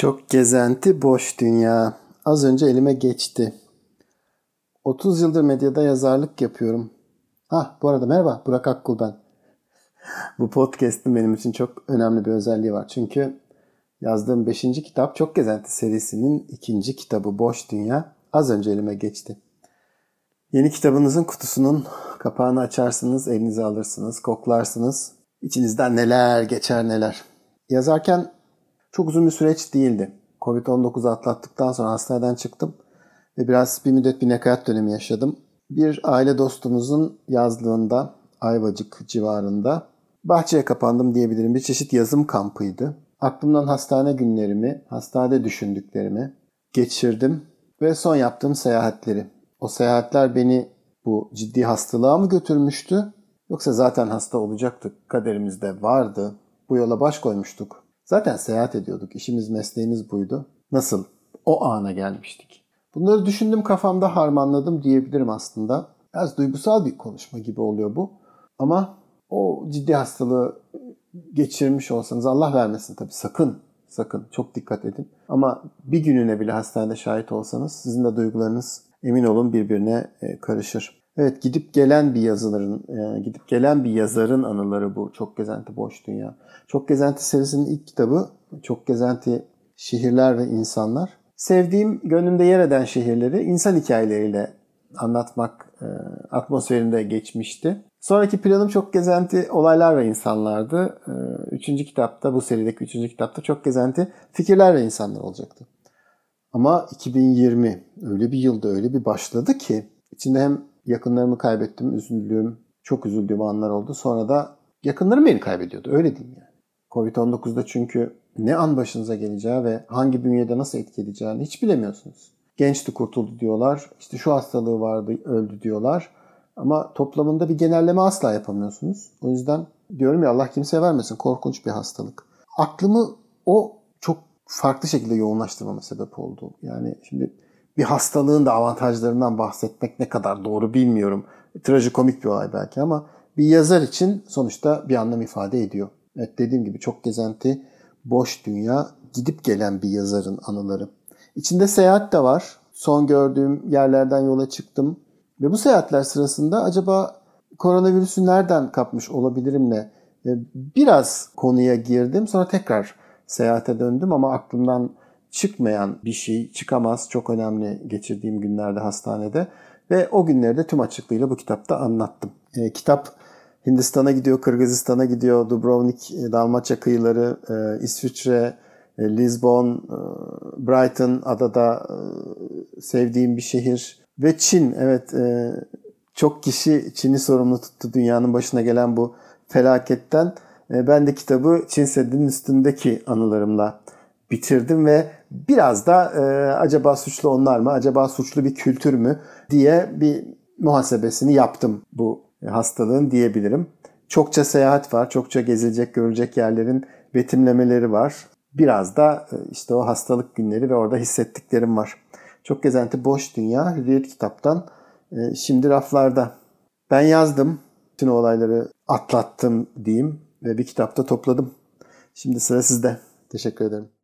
Çok gezenti boş dünya. Az önce elime geçti. 30 yıldır medyada yazarlık yapıyorum. Ha bu arada merhaba Burak Akkul ben. bu podcast'in benim için çok önemli bir özelliği var. Çünkü yazdığım 5. kitap Çok Gezenti serisinin ikinci kitabı Boş Dünya az önce elime geçti. Yeni kitabınızın kutusunun kapağını açarsınız, elinize alırsınız, koklarsınız. İçinizden neler geçer neler. Yazarken çok uzun bir süreç değildi. Covid-19 atlattıktan sonra hastaneden çıktım ve biraz bir müddet bir nekaat dönemi yaşadım. Bir aile dostumuzun yazlığında, Ayvacık civarında bahçeye kapandım diyebilirim. Bir çeşit yazım kampıydı. Aklımdan hastane günlerimi, hastanede düşündüklerimi geçirdim ve son yaptığım seyahatleri. O seyahatler beni bu ciddi hastalığa mı götürmüştü? Yoksa zaten hasta olacaktık, kaderimizde vardı. Bu yola baş koymuştuk. Zaten seyahat ediyorduk. İşimiz, mesleğimiz buydu. Nasıl o ana gelmiştik? Bunları düşündüm kafamda harmanladım diyebilirim aslında. Biraz duygusal bir konuşma gibi oluyor bu. Ama o ciddi hastalığı geçirmiş olsanız Allah vermesin tabii sakın sakın çok dikkat edin. Ama bir gününe bile hastanede şahit olsanız sizin de duygularınız emin olun birbirine e, karışır. Evet gidip gelen bir yazarın, e, gidip gelen bir yazarın anıları bu. Çok Gezenti Boş Dünya. Çok Gezenti serisinin ilk kitabı Çok Gezenti Şehirler ve İnsanlar. Sevdiğim, gönlümde yer eden şehirleri insan hikayeleriyle anlatmak e, atmosferinde geçmişti. Sonraki planım çok gezenti olaylar ve insanlardı. E, üçüncü kitapta, bu serideki üçüncü kitapta çok gezenti fikirler ve insanlar olacaktı. Ama 2020 öyle bir yılda öyle bir başladı ki içinde hem yakınlarımı kaybettim, üzüldüğüm, çok üzüldüğüm anlar oldu. Sonra da yakınlarım beni kaybediyordu. Öyle diyeyim yani. Covid-19'da çünkü ne an başınıza geleceği ve hangi bünyede nasıl etkileyeceğini hiç bilemiyorsunuz. Gençti kurtuldu diyorlar. İşte şu hastalığı vardı öldü diyorlar. Ama toplamında bir genelleme asla yapamıyorsunuz. O yüzden diyorum ya Allah kimseye vermesin. Korkunç bir hastalık. Aklımı o çok farklı şekilde yoğunlaştırmama sebep oldu. Yani şimdi bir hastalığın da avantajlarından bahsetmek ne kadar doğru bilmiyorum. Trajikomik bir olay belki ama bir yazar için sonuçta bir anlam ifade ediyor. Evet dediğim gibi çok gezenti, boş dünya, gidip gelen bir yazarın anıları. İçinde seyahat de var. Son gördüğüm yerlerden yola çıktım. Ve bu seyahatler sırasında acaba koronavirüsü nereden kapmış olabilirimle biraz konuya girdim. Sonra tekrar seyahate döndüm ama aklımdan çıkmayan bir şey çıkamaz. Çok önemli geçirdiğim günlerde hastanede. Ve o günleri de tüm açıklığıyla bu kitapta anlattım. E, kitap Hindistan'a gidiyor, Kırgızistan'a gidiyor, Dubrovnik, e, Dalmaçya kıyıları, e, İsviçre, e, Lisbon, e, Brighton adada e, sevdiğim bir şehir. Ve Çin, evet e, çok kişi Çin'i sorumlu tuttu dünyanın başına gelen bu felaketten. E, ben de kitabı Çin Seddi'nin üstündeki anılarımla bitirdim ve biraz da e, acaba suçlu onlar mı, acaba suçlu bir kültür mü diye bir muhasebesini yaptım bu hastalığın diyebilirim. Çokça seyahat var, çokça gezilecek, görülecek yerlerin betimlemeleri var. Biraz da e, işte o hastalık günleri ve orada hissettiklerim var. Çok gezenti boş dünya Hürriyet kitaptan e, şimdi raflarda. Ben yazdım. Bütün olayları atlattım diyeyim ve bir kitapta topladım. Şimdi sıra sizde. Teşekkür ederim.